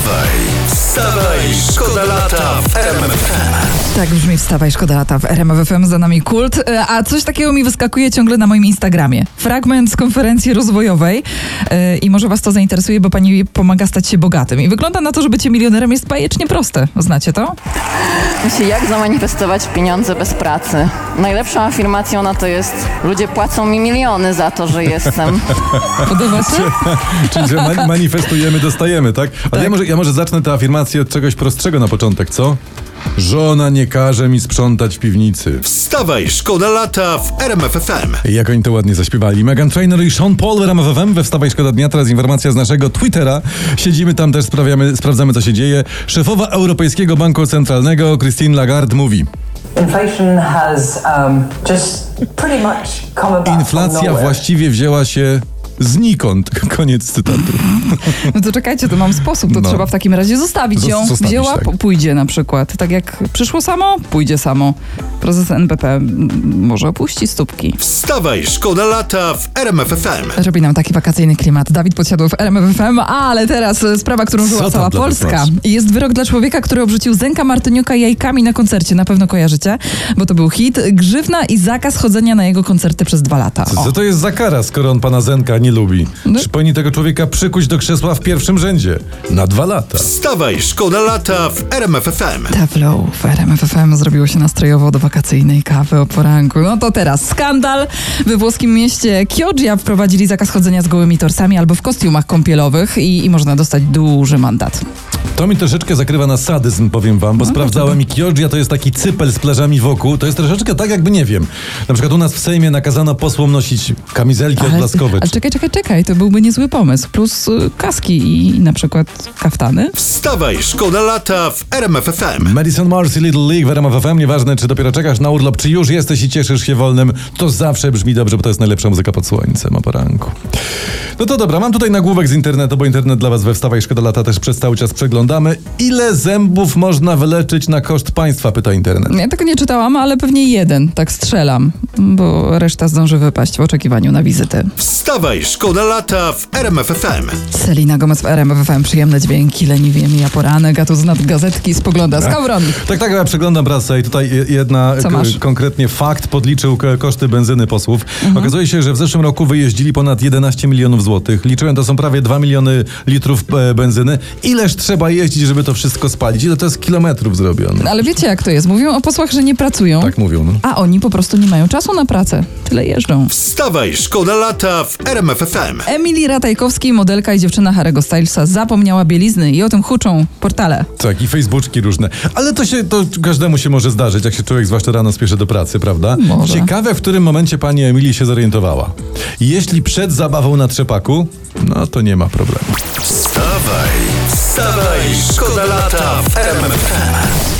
Wstawaj, wstawaj, szkoda lata w RMFFM. Tak brzmi Wstawaj, szkoda lata w RMF FM, za nami kult. E, A coś takiego mi wyskakuje ciągle na moim Instagramie. Fragment z konferencji rozwojowej e, i może was to zainteresuje, bo pani pomaga stać się bogatym. I wygląda na to, że bycie milionerem jest bajecznie proste. Znacie to? Myślę, jak zamanifestować pieniądze bez pracy. Najlepszą afirmacją na to jest, ludzie płacą mi miliony za to, że jestem. Podoba się? Czyli, że ma- manifestujemy, dostajemy, tak? Ale ja, może, ja może zacznę tę afirmację od czegoś prostszego na początek, co? Żona nie każe mi sprzątać w piwnicy. Wstawaj, szkoda lata w RMFFM. Jak oni to ładnie zaśpiewali. Megan Trainor i Sean Paul w RMF FM we Wstawaj Szkoda Dnia. Teraz informacja z naszego Twittera. Siedzimy tam też, sprawiamy, sprawdzamy co się dzieje. Szefowa Europejskiego Banku Centralnego Christine Lagarde mówi Inflation has um, just pretty much come Inflacja właściwie wzięła się znikąd. Koniec cytatu. No to czekajcie, to mam sposób. To No. trzeba w takim razie zostawić Zos- ją. zostawić, Wzięła, tak. pójdzie na przykład. Tak jak przyszło samo, pójdzie samo. Prezes NBP może opuści stópki. Wstawaj, szkoda lata w RMFFM. Robi nam taki wakacyjny klimat. Dawid podsiadł w RMFFM, ale teraz e, sprawa, którą żyła cała Polska. Jest wyrok dla człowieka, który obrzucił Zenka Martyniuka jajkami na koncercie. Na pewno kojarzycie, bo to był hit. Grzywna i zakaz chodzenia na jego koncerty przez dwa lata. Co, O. co to jest za kara, skoro on pana Zenka nie lubi? No. Czy powinni tego człowieka przykuć do krzesła w pierwszym rzędzie? Na dwa lata. Wstawaj, szkoda lata w RMFFM. Teflow w RMFFM zrobiło się nastrojowo do wakacyjnej kawy o poranku. No to teraz skandal. We włoskim mieście Chioggia wprowadzili zakaz chodzenia z gołymi torsami albo w kostiumach kąpielowych i, i można dostać duży mandat. To mi troszeczkę zakrywa na sadyzm, powiem wam, No, bo sprawdzałem i Chioggia to jest taki cypel z plażami wokół. To jest troszeczkę tak, jakby nie wiem. Na przykład u nas w Sejmie nakazano posłom nosić kamizelki odblaskowe. ale czekaj, czekaj, czekaj, to byłby niezły pomysł. Plus y, kaski i, i na przykład kaftany. Wstawaj, szkoda lata w RMFFM. Madison i Little League w RMF FM. Nieważne, czy dopiero czekasz na urlop, czy już jesteś i cieszysz się wolnym, to zawsze brzmi dobrze, bo to jest najlepsza muzyka pod słońcem o poranku. No to dobra, mam tutaj nagłówek z internetu, bo internet dla was we Wstawaj Szkoda Lata też przez cały czas przeglądamy. Ile zębów można wyleczyć na koszt państwa, pyta internet. Ja tego nie czytałam, ale pewnie jeden, tak strzelam, bo reszta zdąży wypaść w oczekiwaniu na wizytę. Wstawaj, szkoda lata w RMFFM. Selina Gomez w RMFFM, przyjemne dźwięki, leniwie mija poranek, a tu z nad gazetki spogląda Skowron. Tak, tak, ja przeglądam prasę i tutaj je- jedna konkretnie fakt podliczył koszty benzyny posłów. Mhm. Okazuje się, że w zeszłym roku wyjeździli ponad 11 milionów złotych. Liczyłem, to są prawie 2 miliony litrów e, benzyny. Ileż trzeba jeździć, żeby to wszystko spalić? Ile to jest kilometrów zrobione? Ale wiecie jak to jest? Mówią o posłach, że nie pracują, Tak mówią, no. a oni po prostu nie mają czasu na pracę. Tyle jeżdżą. Wstawaj, szkoda lata w RMFFM. Emily Ratajkowskiej, modelka i dziewczyna Harry'ego Stylesa, zapomniała bielizny i o tym huczą portale. Tak, i facebooczki różne. Ale to się, to każdemu się może zdarzyć, jak się człowiek zwłaszcza rano spieszy do pracy, prawda? Może. Ciekawe, w którym momencie pani Emilii się zorientowała. Jeśli przed zabawą na trzepaku, no to nie ma problemu. Wstawaj, wstawaj, szkoda lata w RMFFM.